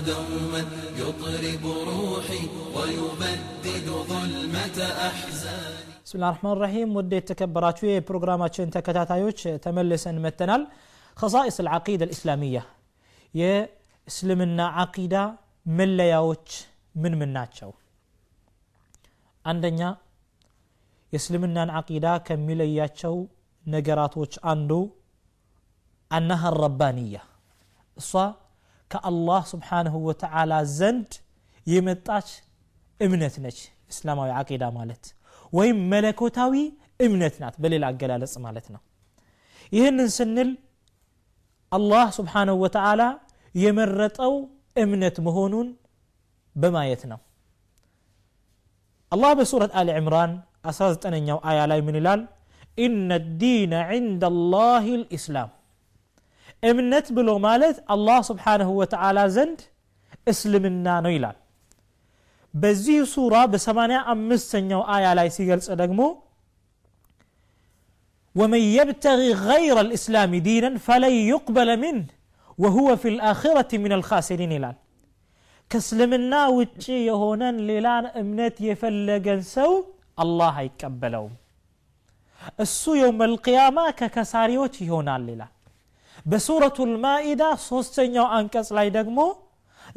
دوما يطرب روحي ويبدد ظلمة أحزاني بسم الله الرحمن الرحيم ودي የተከበራችሁ የፕሮግራማችን ተከታታዮች ተመልሰን መተናል خصائص العقيدة الإسلامية የእስልምና አቂዳ መለያዎች ምን ምን ናቸው አንደኛ የእስልምናን አቂዳ ከሚለያቸው ነገራቶች አንዱ አናሃ ረባንያ እሷ ከአላህ ስብሓንሁ ወተዓላ ዘንድ የመጣች እምነት ነች እስላማዊ አቂዳ ማለት ወይም መለኮታዊ እምነት ናት በሌላ አገላለጽ ማለት ነው ይህንን ስንል አላህ ስብሓንሁ ወተዓላ የመረጠው እምነት መሆኑን በማየት ነው አላህ በሱረት አሊ ዕምራን 19ኛው አያ ላይ ምን ይላል ኢነ ዲነ ዕንደ ላህ ልእስላም እምነት ብሎ ማለት አላህ ስብሓንሁ ወተዓላ ዘንድ እስልምና ነው ይላል በዚህ ሱራ በሰማንያ አምስተኛው አያ ላይ ሲገልጽ ደግሞ ومن يبتغي غير الإسلام دينا فلن يقبل منه وهو في الآخرة من الخاسرين ይላል ከእስልምና ውጭ የሆነን ሌላን እምነት የፈለገን ሰው አላህ አይቀበለውም እሱ የውም አልቅያማ ከከሳሪዎች ይሆናል ይላል በሱረቱ ልማኢዳ ሶስተኛው አንቀጽ ላይ ደግሞ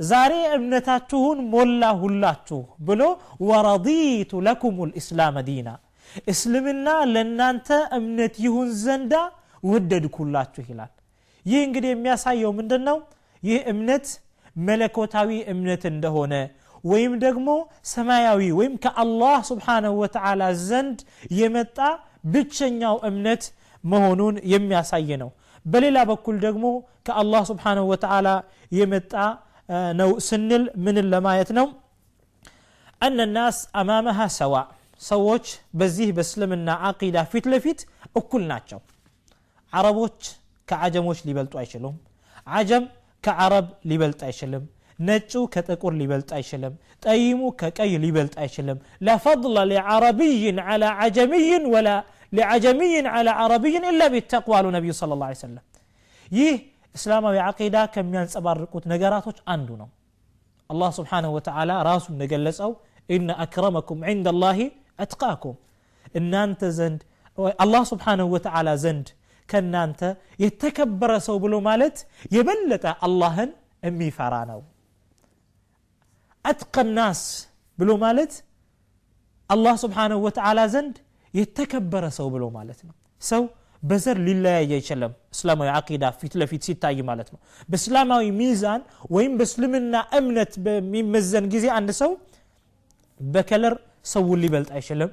ዛሬ እምነታችሁን ሞላ ሁላችሁ ብሎ ወረዲቱ ለኩም ልእስላም ዲና እስልምና ለእናንተ እምነት ይሁን ዘንዳ ወደድኩላችሁ ይላል። ይህ እንግዲህ የሚያሳየው ምንድን ነው ይህ እምነት መለኮታዊ እምነት እንደሆነ ወይም ደግሞ ሰማያዊ ወይም ከአላህ ስብሓንሁ ወተዓላ ዘንድ የመጣ ብቸኛው እምነት መሆኑን የሚያሳይ ነው በሌላ በኩል ደግሞ ከአላህ ስብሓንሁ ወተላ የመጣ ነው ስንል ምንን ለማየት ነው አነ ናስ አማመሃ ሰዋ ሰዎች በዚህ በእስልምና አቂዳ ፊት ለፊት እኩል ናቸው አረቦች ከአጀሞች ሊበልጡ አይችሉም አጀም ከአረብ ሊበልጥ አይችልም ነጩ ከጥቁር ሊበልጥ አይችልም ጠይሙ ከቀይ ሊበልጥ አይችልም لا فضل لعربي على عجمي ولا ሊዓጀምይን ዓላ ዓረብይን ኢላ ቢተቅዋ አሉ ነቢዩ ስለ ላ ሰለም ይህ እስላማዊ ዓቂዳ ከሚያንጸባርቁት ነገራቶች አንዱ ነው አላህ ስብሓንሁ ወተዓላ ራሱ እንደገለጸው ኢነ አክረመኩም ዕንደ ላህ አትቃኩም እናንተ ዘንድ አላህ ስብሓንሁ ወተዓላ ዘንድ ከእናንተ የተከበረ ሰው ብሎ ማለት የበለጠ አላህን የሚፈራ ነው አትቀ ናስ ብሎ ማለት አላህ ስብሓንሁ ወተዓላ ዘንድ የተከበረ ሰው ብሎ ማለት ነው ሰው በዘር ሊለያይ አይችልም እስላማዊ አቂዳ ፊት ለፊት ሲታይ ማለት ነው በእስላማዊ ሚዛን ወይም በእስልምና እምነት በሚመዘን ጊዜ አንድ ሰው በከለር ሰውን ሊበልጥ አይችልም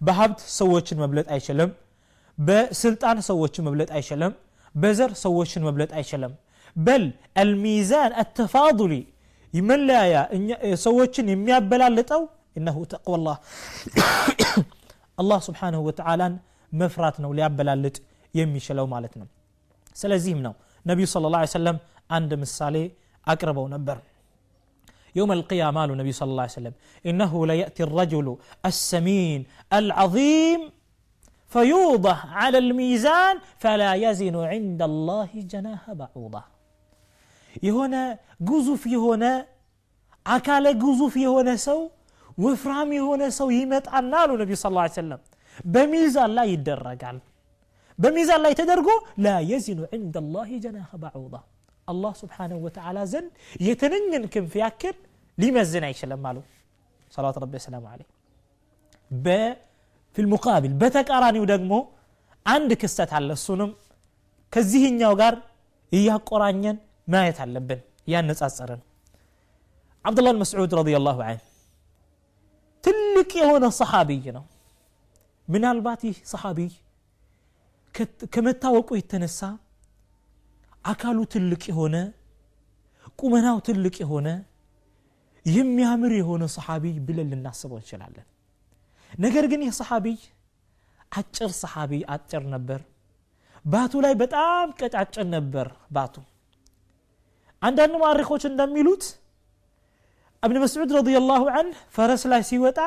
በሀብት ሰዎችን መብለጥ አይችልም በስልጣን ሰዎችን መብለጥ አይችልም በዘር ሰዎችን መብለጥ አይችልም በል አልሚዛን አተፋضሊ መለያያ ሰዎችን የሚያበላልጠው እነሁ ተቅዋላህ አላህ ስብሓንሁ ወተዓላን መፍራት ነው ሊያበላልጥ የሚችለው ማለት ነው ስለዚህም ነው ነቢዩ ስለ ላ ሰለም አንድ ምሳሌ አቅርበው ነበር يوم القيامة قال النبي صلى الله عليه وسلم إنه ليأتي الرجل السمين العظيم فيوضع على الميزان فلا يزن عند الله جناح بعوضة የሆነ ግዙፍ የሆነ አካለ ግዙፍ የሆነ ሰው ወፍራም የሆነ ሰው ይመጣና አሉ ነቢ ስ ሰለም በሚዛን ላይ ይደረጋል በሚዛን ላይ ተደርጎ ላ የዚኑ ዕንደ ላህ ጀናህ ባዑዳ አላህ ስብሓንሁ ወተዓላ ዘንድ የትንኝን ክንፍ ያክል ሊመዝን አይችልም አሉ ሰላት ረቢ ሰላሙ አለ في المقابل በተቃራኒው ደግሞ አንድ ክስተት አለ እሱንም ከዚህኛው ጋር እያቆራኘን ማየት አለብን እያነጻጸርን አብዱላህ መስዑድ ረዲየላሁ ዐንሁ ትልቅ የሆነ ሰሓቢይ ነው ምናልባት ይህ ሰሓቢይ ከመታወቁ የተነሳ አካሉ ትልቅ የሆነ ቁመናው ትልቅ የሆነ የሚያምር የሆነ ሰሓቢይ ብለን ልናስበው እንችላለን ነገር ግን ይህ ሰሓቢይ አጭር ሰሓቢይ አጭር ነበር ባቱ ላይ በጣም ቀጫጭን ነበር ባቱ አንዳንድ ማሪኮች እንደሚሉት እብን መስዑድ ረዲየላሁ አንህ ፈረስ ላይ ሲወጣ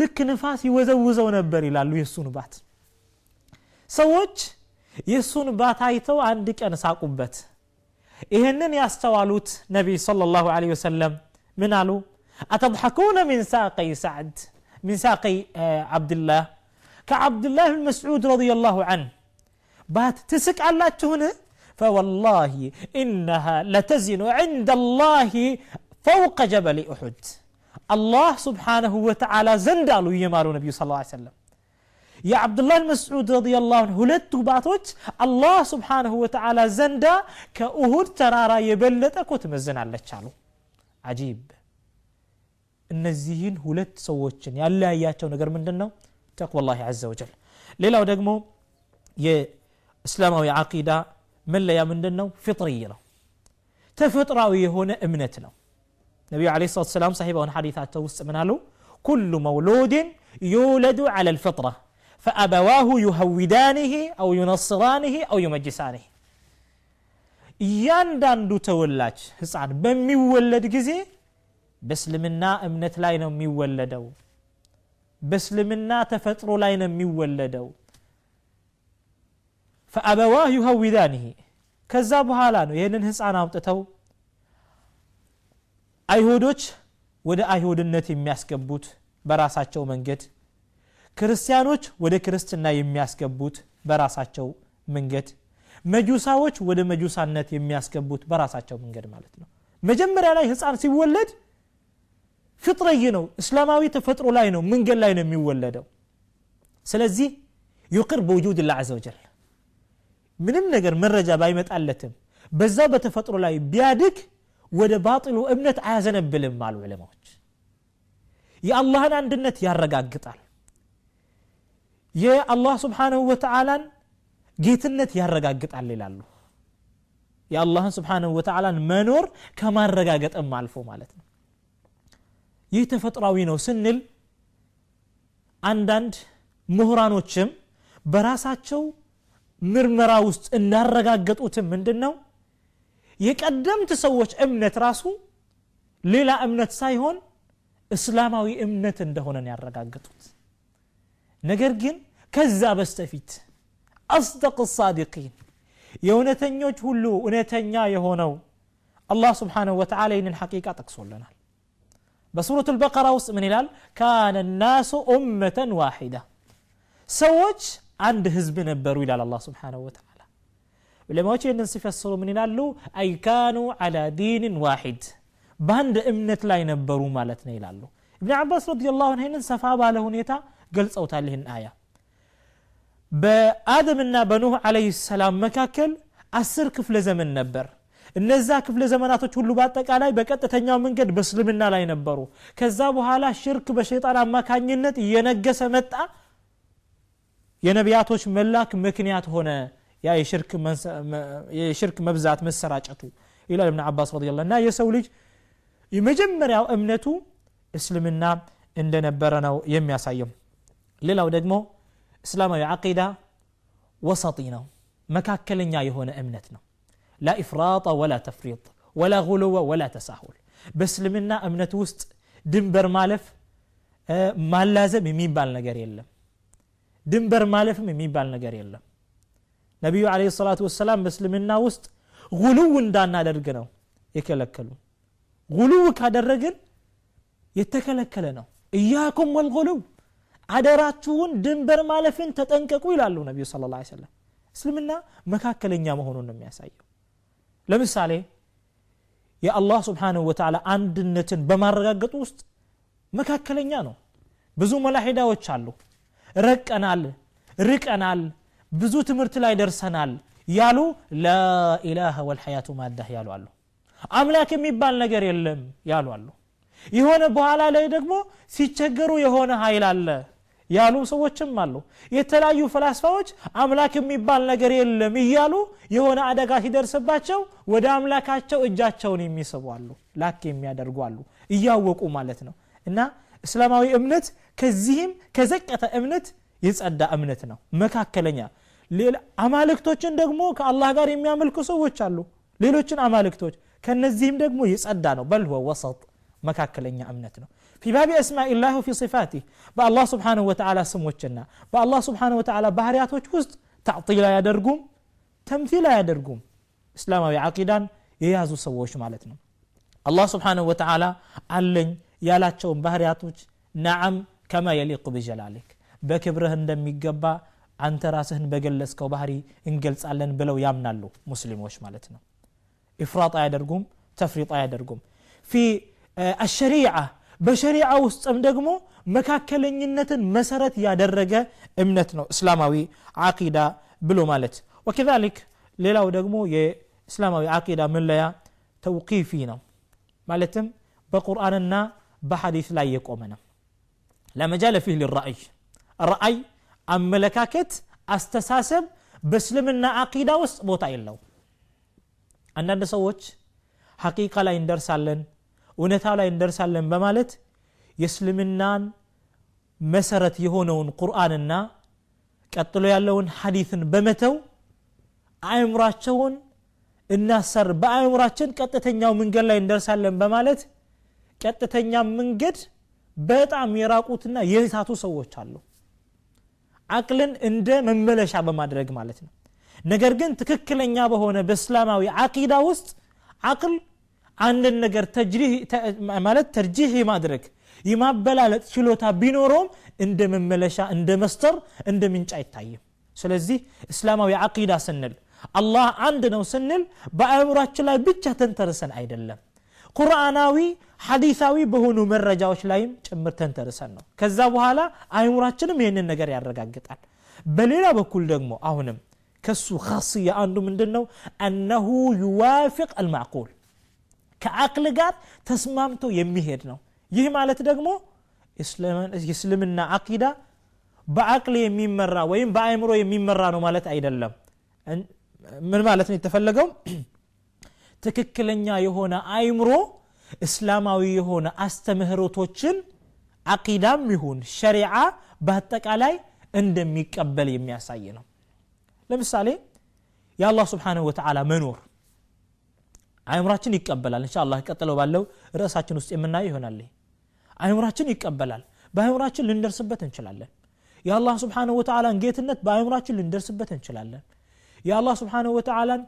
ልክ ንፋስ ይወዘውዘው ነበር ይላሉ የእሱን ባት ሰዎች የእሱን ባት አይተው አንድ ቀን ሳቁበት ይህንን ያስተዋሉት ነቢይ صلى الله عليه وسلم ምን አሉ أتضحكون من ساقي سعد من ساقي عبد الله كعبد الله بن مسعود رضي الله عنه بات تسك على تهنا فوالله إنها لتزن عند الله فوق جبل أحد. الله سبحانه وتعالى زندالو يمارو نبي صلى الله عليه وسلم. يا عبد الله المسعود رضي الله عنه هلت باتوت الله سبحانه وتعالى زندا كأهود ترارا يبلتك وتمزن على تشالو عجيب. النزيين هلت سووتشن يا الله ياتو نقر من دنو تقوى الله عز وجل. ليلا ودقمو يا اسلام ويا عقيده من لا يا من دنو فطريه تفطراوي هنا امنتنا ነቢዩ ለ ሰላት ሰላም ሳሒባውን ሐዲታቸው ውስጥ ምን አሉ ኩሉ መውሉድን ዩውለዱ ዐላ ልፍጥራ ፈአበዋሁ ዩሀዊዳንህ አው ዩነስራንህ አው ዩመጅሳንህ እያንዳንዱ ተወላጅ ህፃን በሚወለድ ጊዜ በእስልምና እምነት ላይ ነው የሚወለደው በእስልምና ተፈጥሮ ላይ ነው የሚወለደው ፈአበዋህ ዩሀዊዳንህ ከዛ በኋላ ነው ይህንን ህፃን አምጥተው አይሁዶች ወደ አይሁድነት የሚያስገቡት በራሳቸው መንገድ ክርስቲያኖች ወደ ክርስትና የሚያስገቡት በራሳቸው መንገድ መጁሳዎች ወደ መጁሳነት የሚያስገቡት በራሳቸው መንገድ ማለት ነው። መጀመሪያ ላይ ህፃን ሲወለድ ፍጥረይ ነው እስላማዊ ተፈጥሮ ላይ ነው መንገድ ላይ ነው የሚወለደው። ስለዚህ ዩቅር በውጁድ ላ ምንም ነገር መረጃ ባይመጣለትም በዛ በተፈጥሮ ላይ ቢያድግ ወደ ባጢሉ እምነት አያዘነብልም አሉ ዕለማዎች የአላህን አንድነት ያረጋግጣል። የአላህ ስብሓንሁ ወተዓላን ጌትነት ያረጋግጣል ይላሉ። የአላህን ስብሓንሁ ወተዓላን መኖር ከማረጋገጥም አልፎ ማለት ነው። ይህ ተፈጥሯዊ ነው ስንል አንዳንድ ምሁራኖችም በራሳቸው ምርመራ ውስጥ እንዳረጋገጡትም ምንድን ነው የቀደምት ሰዎች እምነት ራሱ ሌላ እምነት ሳይሆን እስላማዊ እምነት እንደሆነን ያረጋገጡት ነገር ግን ከዛ በስተፊት አስደቅ ሳዲቂን የእውነተኞች ሁሉ እውነተኛ የሆነው አላህ ስብሓንሁ ወተዓላ ይህንን ሐቂቃ ጠቅሶልናል በሱረቱ ልበቀራ ውስጥ ምን ይላል ካነ ናሱ ኡመተን ዋሒዳ ሰዎች አንድ ህዝብ ነበሩ ይላል አላህ ስብሓንሁ ወተዓላ ዑለማዎች ይህንን ሲፈስሩ ምን ይላሉ አይ ካኑ አላ ዲንን ዋሒድ በአንድ እምነት ላይ ነበሩ ማለት ነው ይላሉ እብን አባስ ረዲ ላሁ ይህንን ሰፋ ባለ ሁኔታ ገልጸውታል ይህን አያ በአደምና በኑህ አለህ ሰላም መካከል አስር ክፍለ ዘመን ነበር እነዛ ክፍለ ዘመናቶች ሁሉ በአጠቃላይ በቀጥተኛው መንገድ በእስልምና ላይ ነበሩ ከዛ በኋላ ሽርክ በሸይጣን አማካኝነት እየነገሰ መጣ የነቢያቶች መላክ ምክንያት ሆነ ያ የሽርክ መብዛት መሰራጨቱ ይላል እብን አባስ ረዲ እና የሰው ልጅ የመጀመሪያው እምነቱ እስልምና እንደነበረ ነው የሚያሳየው ሌላው ደግሞ እስላማዊ ዓቂዳ ወሰጢ ነው መካከለኛ የሆነ እምነት ነው ላ ኢፍራጣ ወላ ተፍሪጥ ወላ ጉሉወ ወላ ተሳሁል በእስልምና እምነት ውስጥ ድንበር ማለፍ ማላዘም የሚባል ነገር የለም ድንበር ማለፍም የሚባል ነገር የለም ነቢዩ አለ ሰላቱ ወሰላም በእስልምና ውስጥ ጉሉው እንዳናደርግ ነው የከለከሉ። ጉሉው ካደረግን የተከለከለ ነው። እያኩም ወልጉሉው አደራችሁን ድንበር ማለፍን ተጠንቀቁ ይላሉ ነቢዩ ስለ ላ ሰለም እስልምና መካከለኛ መሆኑን ነው የሚያሳየው። ለምሳሌ የአላህ ስብሓንሁ ወተዓላ አንድነትን በማረጋገጡ ውስጥ መካከለኛ ነው። ብዙ መላሒዳዎች አሉ። ረቀናል ርቀናል ብዙ ትምህርት ላይ ደርሰናል ያሉ ላኢላሃ ወልሐያቱ ማዳህ ያሉ አሉ። አምላክ የሚባል ነገር የለም ያሉ አሉ። የሆነ በኋላ ላይ ደግሞ ሲቸገሩ የሆነ ኃይል አለ ያሉ ሰዎችም አሉ። የተለያዩ ፈላስፋዎች አምላክ የሚባል ነገር የለም እያሉ የሆነ አደጋ ሲደርስባቸው ወደ አምላካቸው እጃቸውን የሚስቡ አሉ ላክ የሚያደርጉ አሉ እያወቁ ማለት ነው። እና እስላማዊ እምነት ከዚህም ከዘቀተ እምነት የጸዳ እምነት ነው። መካከለኛ አማልክቶችን ደግሞ ከአላህ ጋር የሚያመልኩ ሰዎች አሉ። ሌሎችን አማልክቶች ከነዚህም ደግሞ ይጸዳ ነው። በልወ ወሰጥ መካከለኛ እምነት ነው። في باب اسماء الله وفي صفاته بالله سبحانه وتعالى سموتنا الله سبحانه وتعالى بحريات وجوز تعطيل يا درقوم تمثيل يا درقوم اسلام يا عقيدا سووش مالتنا الله سبحانه وتعالى علن يا لاتشوم بحريات نعم كما يليق بجلالك بكبره اندم يقبا አንተ ራስህን በገለጽከው ባህሪ እንገልጻለን ብለው ያምናሉ ሙስሊሞች ማለት ነው ኢፍራጥ አያደርጉም ተፍሪጥ አያደርጉም ፊ አሸሪዓ በሸሪዓ ውስጥም ደግሞ መካከለኝነትን መሰረት ያደረገ እምነት ነው እስላማዊ አቂዳ ብሎ ማለት ወከዛሊክ ሌላው ደግሞ የእስላማዊ አቂዳ መለያ ተውቂፊ ነው ማለትም በቁርአንና በሐዲስ ላይ የቆመ ነው ለመጃለ ፊህ ልራእይ ራእይ አመለካከት አስተሳሰብ በእስልምና አቂዳ ውስጥ ቦታ የለው አንዳንድ ሰዎች ሐቂቃ ላይ እንደርሳለን እውነታ ላይ እንደርሳለን በማለት የእስልምናን መሰረት የሆነውን ቁርአንና ቀጥሎ ያለውን ሐዲትን በመተው አእምሯቸውን እናሰር በአእምሯችን ቀጥተኛው መንገድ ላይ እንደርሳለን በማለት ቀጥተኛ መንገድ በጣም የራቁትና የሳቱ ሰዎች አሉ አቅልን እንደ መመለሻ በማድረግ ማለት ነው ነገር ግን ትክክለኛ በሆነ በእስላማዊ አቂዳ ውስጥ አቅል አንድን ነገር ማለት ተርጂህ የማድረግ የማበላለጥ ችሎታ ቢኖረውም እንደ መመለሻ እንደ መስተር እንደ ምንጭ አይታይም ስለዚህ እስላማዊ አቂዳ ስንል አላህ አንድ ነው ስንል በአእምሯችን ላይ ብቻ ተንተርሰን አይደለም ቁርአናዊ ሐዲሳዊ በሆኑ መረጃዎች ላይም ጭምር ተንተርሰን ነው ከዛ በኋላ አይምራችንም ይህንን ነገር ያረጋግጣል በሌላ በኩል ደግሞ አሁንም ከሱ ካስያ አንዱ ምንድን ነው አነሁ ዩዋፊቅ አልማዕቁል ከአቅል ጋር ተስማምቶ የሚሄድ ነው ይህ ማለት ደግሞ የእስልምና አቂዳ በአቅል የሚመራ ወይም በአእምሮ የሚመራ ነው ማለት አይደለም ምን ማለት ነው የተፈለገው ትክክለኛ የሆነ አይምሮ እስላማዊ የሆነ አስተምህሮቶችን አቂዳም ይሁን ሸሪዓ በአጠቃላይ እንደሚቀበል የሚያሳይ ነው። ለምሳሌ የአላህ ስብሓንሁ ወተዓላ መኖር አይምራችን ይቀበላል። እንሻ አላህ ቀጥለው ባለው ርዕሳችን ውስጥ የምናየው ይሆናል። አይምራችን ይቀበላል። በአይምራችን ልንደርስበት እንችላለን። የአላህ ስብሓንሁ ወተዓላን ጌትነት በአይምራችን ልንደርስበት እንችላለን። የአላህ ስብሓንሁ ወተዓላን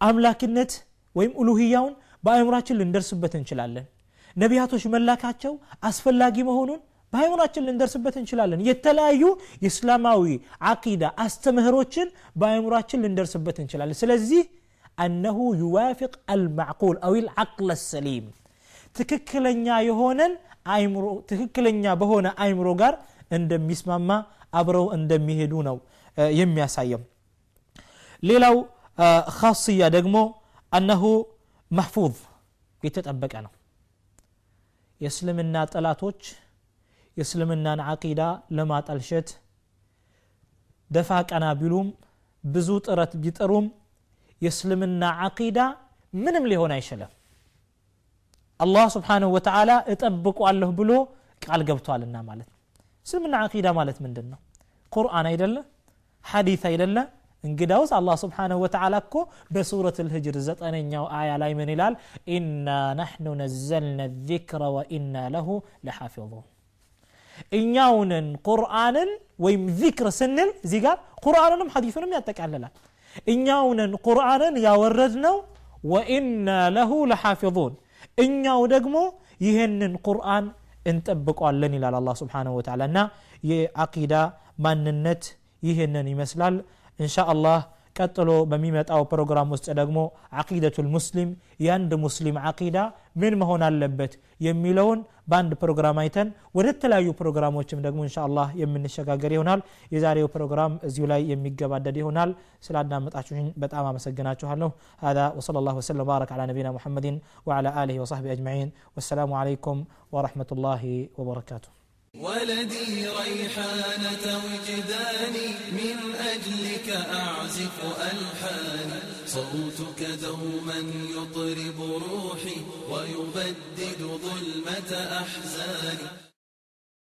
አምላክነት ወይም ኡሉህያውን በአእምራችን ልንደርስበት እንችላለን ነቢያቶች መላካቸው አስፈላጊ መሆኑን በአእምራችን ልንደርስበት እንችላለን የተለያዩ የእስላማዊ አቂዳ አስተምህሮችን በአእምራችን ልንደርስበት እንችላለን ስለዚህ አነሁ ዩዋፊቅ አልማዕቁል አው ልዓቅል ሰሊም ትክክለኛ የሆነን አይምሮ ትክክለኛ በሆነ አይምሮ ጋር እንደሚስማማ አብረው እንደሚሄዱ ነው የሚያሳየው ሌላው ካስያ ደግሞ አነሁ መሕፉዝ የተጠበቀ ነው የእስልምና ጠላቶች የእስልምናን አቂዳ ለማጠልሸት ደፋ ቀና ቢሉም ብዙ ጥረት ቢጥሩም የእስልምና አቂዳ ምንም ሊሆን አይችልም አላህ ስብሓንሁ ወተዓላ እጠብቋለሁ ብሎ ቃል ገብቷልና ማለት ነው እስልምና አቂዳ ማለት ምንድን ነው ቁርአን አይደለ ሐዲት አይደለ እንግዳውስ አላህ ስብሓንሁ ወተዓላ እኮ በሱረት ልህጅር ዘጠነኛው አያ ላይ ምን ይላል ኢና ናሕኑ ነዘልና ዚክረ ወኢና ለሁ ለሓፊظን እኛውንን ቁርአንን ወይም ዚክር ስንል እዚህ ጋር ቁርአንንም ሐዲሱንም ያጠቃልላል እኛውንን ቁርአንን ያወረድ ነው ወኢና ለሁ ለሓፊظን እኛው ደግሞ ይህንን ቁርአን እንጠብቋለን ይላል አላ ስብሓንሁ ወተዓላ እና የአቂዳ ማንነት ይህንን ይመስላል እንሻ አላህ ቀጥሎ በሚመጣው ፕሮግራም ውስጥ ደግሞ አቂደቱል ሙስሊም የአንድ ሙስሊም አቂዳ ምን መሆን አለበት የሚለውን በአንድ ፕሮግራም አይተን ወደ ተለያዩ ፕሮግራሞችም ደግሞ እንሻ አላህ የምንሸጋገር ይሆናል የዛሬው ፕሮግራም እዚሁ ላይ የሚገባደድ ይሆናል ስላዳመጣችሁኝ በጣም አመሰግናችኋለሁ هذا وصلى الله وسلم وبارك على نبينا محمد وعلى آله وصحبه أجمعين والسلام عليكم ورحمة الله وبركاته ولدي ريحانة وجداني من أجلك أعزف ألحاني صوتك دوما يطرب روحي ويبدد ظلمة أحزاني.